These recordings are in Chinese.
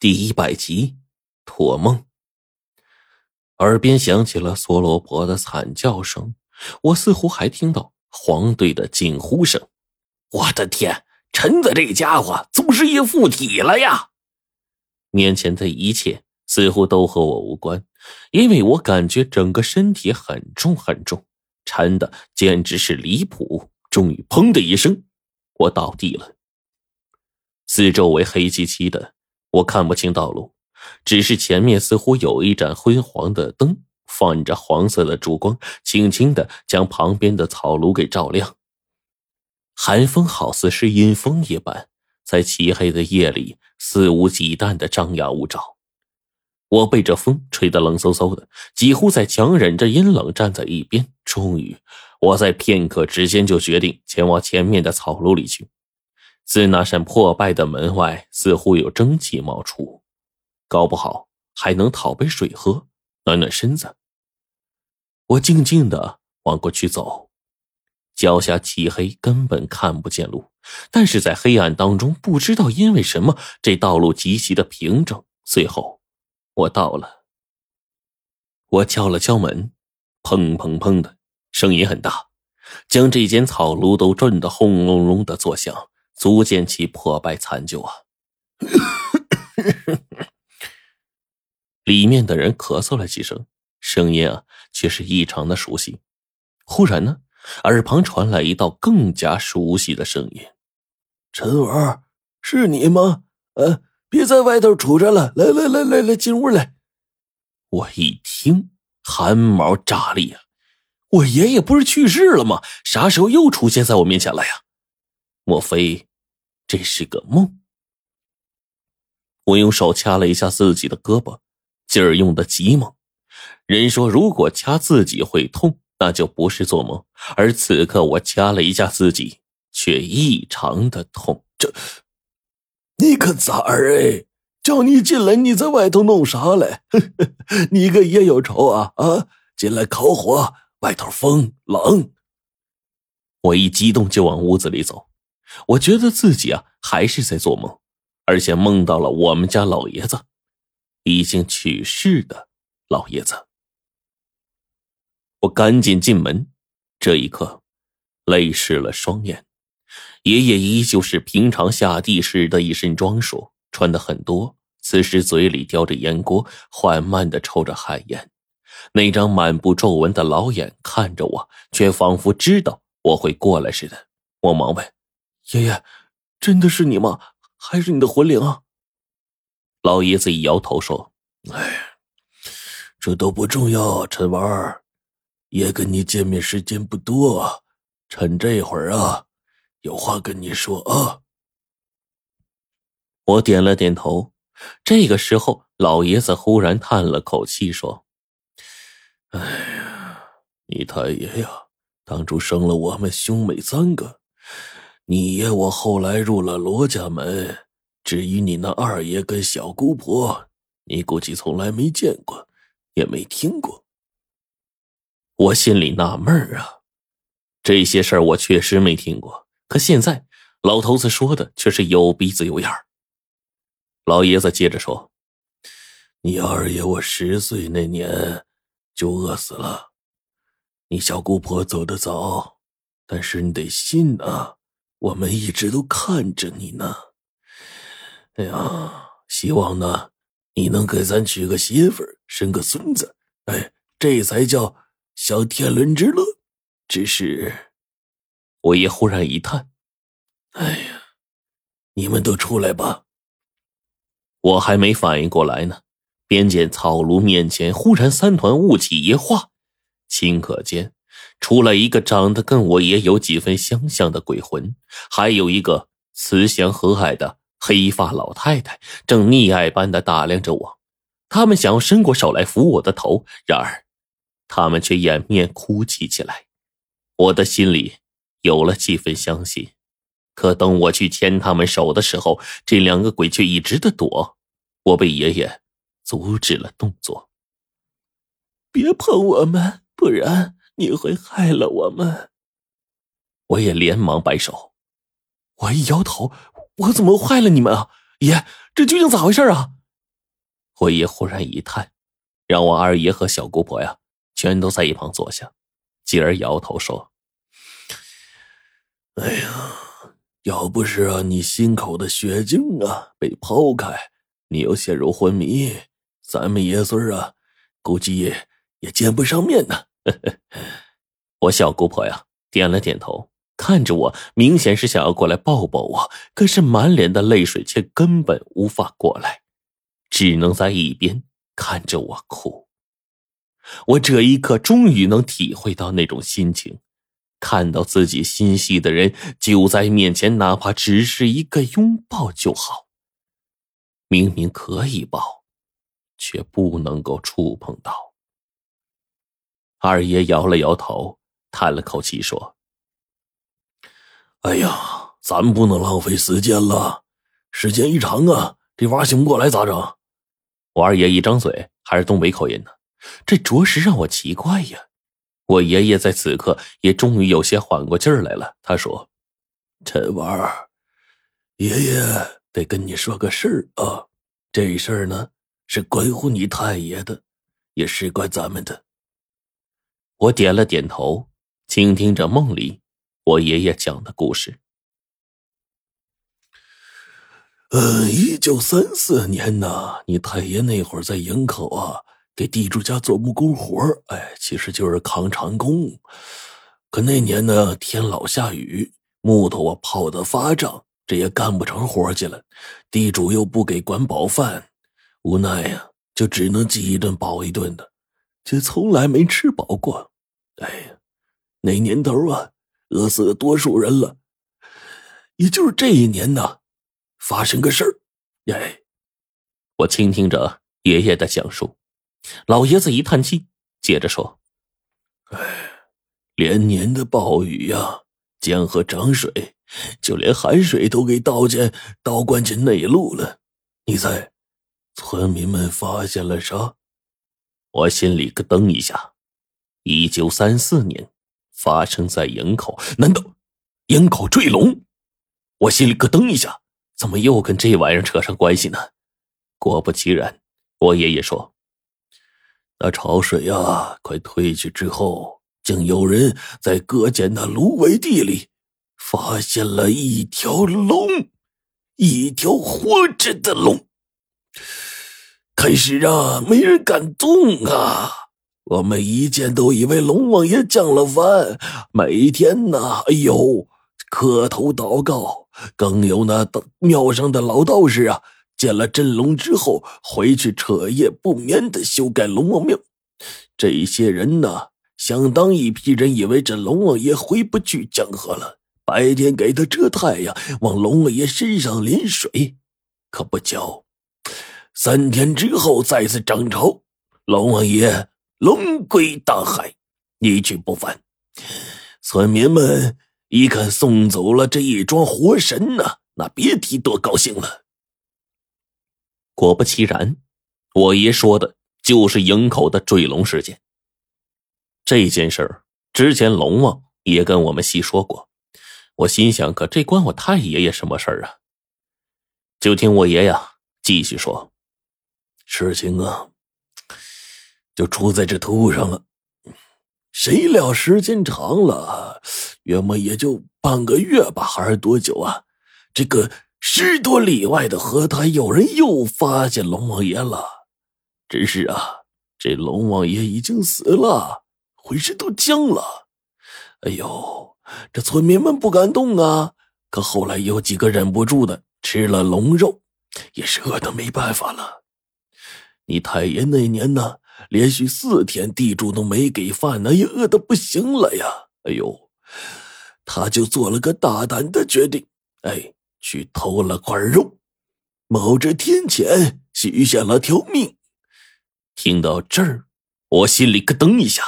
第一百集，托梦。耳边响起了梭罗婆的惨叫声，我似乎还听到黄队的惊呼声。我的天，陈子这家伙祖师爷附体了呀！面前的一切似乎都和我无关，因为我感觉整个身体很重很重，沉的简直是离谱。终于，砰的一声，我倒地了。四周围黑漆漆的。我看不清道路，只是前面似乎有一盏昏黄的灯，泛着黄色的烛光，轻轻的将旁边的草庐给照亮。寒风好似是阴风一般，在漆黑的夜里肆无忌惮的张牙舞爪。我被这风吹得冷飕飕的，几乎在强忍着阴冷站在一边。终于，我在片刻之间就决定前往前面的草庐里去。自那扇破败的门外，似乎有蒸汽冒出，搞不好还能讨杯水喝，暖暖身子。我静静的往过去走，脚下漆黑，根本看不见路。但是在黑暗当中，不知道因为什么，这道路极其的平整。最后，我到了。我敲了敲门，砰砰砰的声音很大，将这间草庐都震得轰隆隆的作响。足见其破败残旧啊！里面的人咳嗽了几声，声音啊却是异常的熟悉。忽然呢，耳旁传来一道更加熟悉的声音：“陈文，是你吗？呃，别在外头杵着了，来来来来来，进屋来。”我一听，汗毛炸立啊！我爷爷不是去世了吗？啥时候又出现在我面前了呀？莫非？这是个梦。我用手掐了一下自己的胳膊，劲儿用的极猛。人说，如果掐自己会痛，那就不是做梦。而此刻，我掐了一下自己，却异常的痛。这，你个崽儿哎！叫你进来，你在外头弄啥嘞？你个也有仇啊啊！进来烤火，外头风冷。我一激动就往屋子里走。我觉得自己啊还是在做梦，而且梦到了我们家老爷子，已经去世的老爷子。我赶紧进门，这一刻，泪湿了双眼。爷爷依旧是平常下地时的一身装束，穿的很多，此时嘴里叼着烟锅，缓慢的抽着旱烟，那张满布皱纹的老眼看着我，却仿佛知道我会过来似的。我忙问。爷爷，真的是你吗？还是你的魂灵啊？老爷子一摇头说：“哎，这都不重要。陈玩儿，爷跟你见面时间不多，趁这会儿啊，有话跟你说啊。”我点了点头。这个时候，老爷子忽然叹了口气说：“哎呀，你太爷呀，当初生了我们兄妹三个。”你爷我后来入了罗家门，至于你那二爷跟小姑婆，你估计从来没见过，也没听过。我心里纳闷啊，这些事儿我确实没听过。可现在老头子说的却是有鼻子有眼儿。老爷子接着说：“你二爷我十岁那年就饿死了，你小姑婆走得早，但是你得信啊。”我们一直都看着你呢，哎呀，希望呢，你能给咱娶个媳妇儿，生个孙子，哎，这才叫享天伦之乐。只是，我爷忽然一叹：“哎呀，你们都出来吧。”我还没反应过来呢，便见草庐面前忽然三团雾气一化，顷刻间。出来一个长得跟我也有几分相像的鬼魂，还有一个慈祥和蔼的黑发老太太，正溺爱般的打量着我。他们想要伸过手来扶我的头，然而，他们却掩面哭泣起来。我的心里有了几分相信，可等我去牵他们手的时候，这两个鬼却一直的躲。我被爷爷阻止了动作，别碰我们，不然。你会害了我们！我也连忙摆手。我一摇头，我怎么害了你们啊？爷，这究竟咋回事啊？我爷忽然一叹，让我二爷和小姑婆呀，全都在一旁坐下，继而摇头说：“哎呀，要不是啊，你心口的血精啊被剖开，你又陷入昏迷，咱们爷孙啊，估计也见不上面呢。”呵 呵我小姑婆呀，点了点头。看着我，明显是想要过来抱抱我，可是满脸的泪水却根本无法过来，只能在一边看着我哭。我这一刻终于能体会到那种心情，看到自己心系的人就在面前，哪怕只是一个拥抱就好。明明可以抱，却不能够触碰到。二爷摇了摇头，叹了口气说。哎呀，咱不能浪费时间了，时间一长啊，这娃醒不过来咋整？我二爷一张嘴还是东北口音呢，这着实让我奇怪呀。我爷爷在此刻也终于有些缓过劲儿来了，他说：“陈娃爷爷得跟你说个事儿啊，这事儿呢是关乎你太爷的，也事关咱们的。”我点了点头，倾听着梦里。我爷爷讲的故事。呃，一九三四年呢，你太爷那会儿在营口啊，给地主家做木工活哎，其实就是扛长工。可那年呢，天老下雨，木头啊泡的发胀，这也干不成活去了。地主又不给管饱饭，无奈呀，就只能饥一顿饱一顿的，却从来没吃饱过。哎呀，那年头啊。饿死了多数人了，也就是这一年呢，发生个事儿。哎，我倾听着爷爷的讲述，老爷子一叹气，接着说：“哎，连年的暴雨呀，江河涨水，就连海水都给倒进倒灌进内陆了。你猜，村民们发现了啥？我心里咯噔一下。一九三四年。”发生在营口？难道营口坠龙？我心里咯噔一下，怎么又跟这玩意儿扯上关系呢？果不其然，我爷爷说：“那潮水呀，快退去之后，竟有人在各间的芦苇地里发现了一条龙，一条活着的龙。开始啊，没人敢动啊。”我们一见都以为龙王爷降了凡，每天呢，哎呦，磕头祷告。更有那庙上的老道士啊，见了真龙之后，回去彻夜不眠的修改龙王庙。这些人呢，相当一批人以为这龙王爷回不去江河了，白天给他遮太阳，往龙王爷身上淋水。可不巧，三天之后再次涨潮，龙王爷。龙归大海，一去不返。村民们一看送走了这一桩活神呐，那别提多高兴了。果不其然，我爷说的就是营口的坠龙事件。这件事儿之前龙王也跟我们细说过。我心想，可这关我太爷爷什么事儿啊？就听我爷呀继续说，事情啊。就出在这头上了，谁料时间长了，约莫也就半个月吧，还是多久啊？这个十多里外的河滩，有人又发现龙王爷了。只是啊，这龙王爷已经死了，浑身都僵了。哎呦，这村民们不敢动啊。可后来有几个忍不住的吃了龙肉，也是饿的没办法了。你太爷那年呢？连续四天，地主都没给饭呢，也饿得不行了呀！哎呦，他就做了个大胆的决定，哎，去偷了块肉，冒着天谴许下了条命。听到这儿，我心里咯噔一下。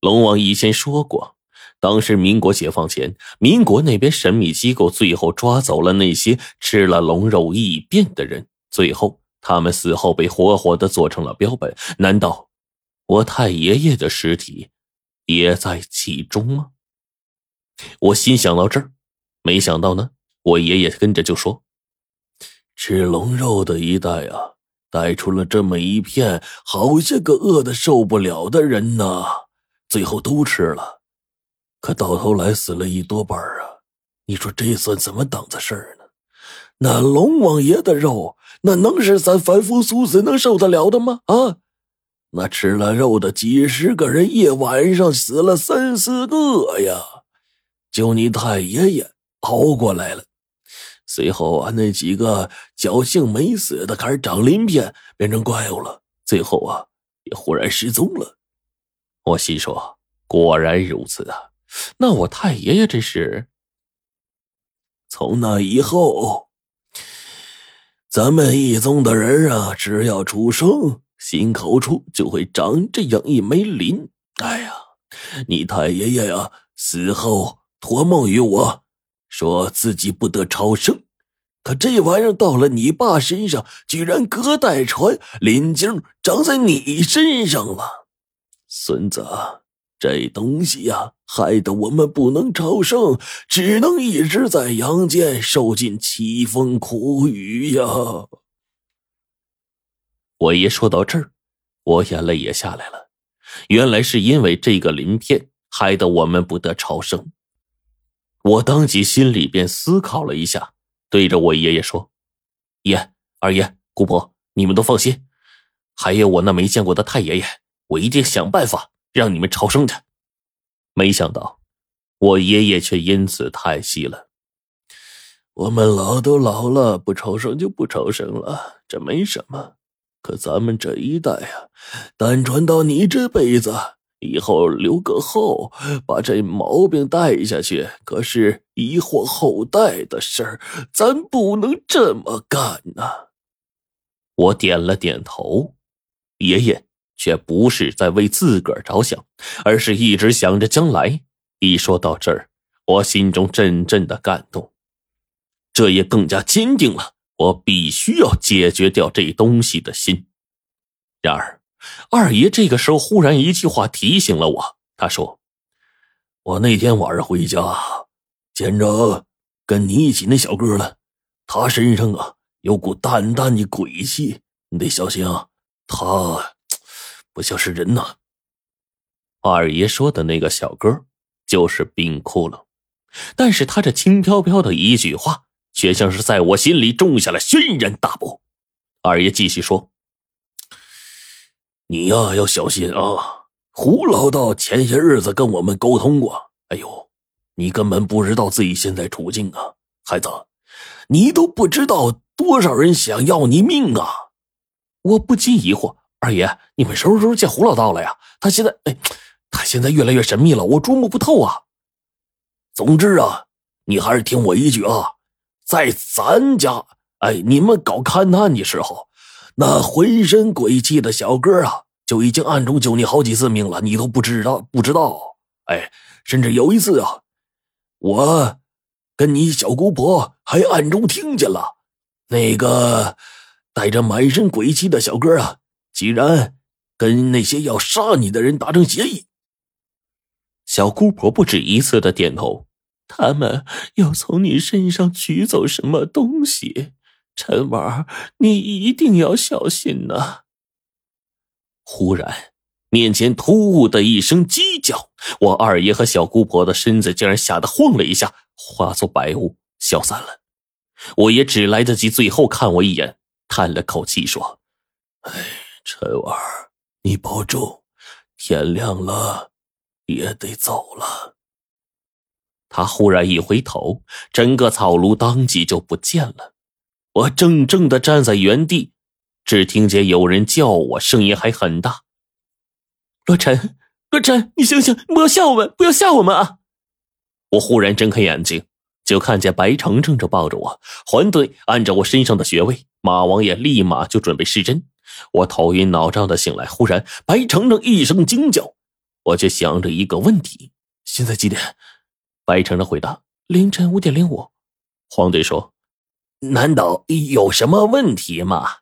龙王以前说过，当时民国解放前，民国那边神秘机构最后抓走了那些吃了龙肉异变的人，最后。他们死后被活活的做成了标本，难道我太爷爷的尸体也在其中吗？我心想到这儿，没想到呢，我爷爷跟着就说：“吃龙肉的一代啊，带出了这么一片好些个饿的受不了的人呐，最后都吃了，可到头来死了一多半啊！你说这算怎么档子事儿呢？那龙王爷的肉，那能是咱凡夫俗子能受得了的吗？啊，那吃了肉的几十个人，一晚上死了三四个呀！就你太爷爷熬过来了。随后啊，那几个侥幸没死的开始长鳞片，变成怪物了。最后啊，也忽然失踪了。我心说，果然如此啊！那我太爷爷这是……从那以后，咱们一宗的人啊，只要出生，心口处就会长这样一枚鳞。哎呀，你太爷爷呀，死后托梦于我。说自己不得超生，可这玩意儿到了你爸身上，居然隔代传，鳞茎长在你身上了，孙子，这东西呀，害得我们不能超生，只能一直在阳间受尽凄风苦雨呀。我爷说到这儿，我眼泪也下来了，原来是因为这个鳞片，害得我们不得超生。我当即心里边思考了一下，对着我爷爷说：“爷、二爷、姑婆，你们都放心，还有我那没见过的太爷爷，我一定想办法让你们超生的。”没想到，我爷爷却因此叹息了：“我们老都老了，不超生就不超生了，这没什么。可咱们这一代呀，单传到你这辈子。”以后留个后，把这毛病带下去，可是遗祸后代的事儿，咱不能这么干呐。我点了点头，爷爷却不是在为自个儿着想，而是一直想着将来。一说到这儿，我心中阵阵的感动，这也更加坚定了我必须要解决掉这东西的心。然而。二爷这个时候忽然一句话提醒了我，他说：“我那天晚上回家，见着跟你一起那小哥了，他身上啊有股淡淡的鬼气，你得小心啊，他不像是人呐。”二爷说的那个小哥就是冰窟窿，但是他这轻飘飘的一句话，却像是在我心里种下了轩然大波。二爷继续说。你呀，要小心啊！胡老道前些日子跟我们沟通过。哎呦，你根本不知道自己现在处境啊，孩子，你都不知道多少人想要你命啊！我不禁疑惑：二爷，你们什么时候见胡老道了呀？他现在，哎，他现在越来越神秘了，我捉摸不透啊。总之啊，你还是听我一句啊，在咱家，哎，你们搞勘探的时候。那浑身鬼气的小哥啊，就已经暗中救你好几次命了，你都不知道，不知道。哎，甚至有一次啊，我跟你小姑婆还暗中听见了，那个带着满身鬼气的小哥啊，既然跟那些要杀你的人达成协议。小姑婆不止一次的点头，他们要从你身上取走什么东西。陈婉，你一定要小心呐！忽然，面前突兀的一声鸡叫，我二爷和小姑婆的身子竟然吓得晃了一下，化作白雾消散了。我也只来得及最后看我一眼，叹了口气说：“哎，陈婉，你保重，天亮了也得走了。”他忽然一回头，整个草庐当即就不见了。我怔怔的站在原地，只听见有人叫我，声音还很大：“罗晨，罗晨，你醒醒，不要吓我们，不要吓我们啊！”我忽然睁开眼睛，就看见白程程正抱着我，环队按着我身上的穴位，马王爷立马就准备施针。我头晕脑胀的醒来，忽然白程程一声惊叫，我却想着一个问题：现在几点？白程程回答：“凌晨五点零五。”黄队说。难道有什么问题吗？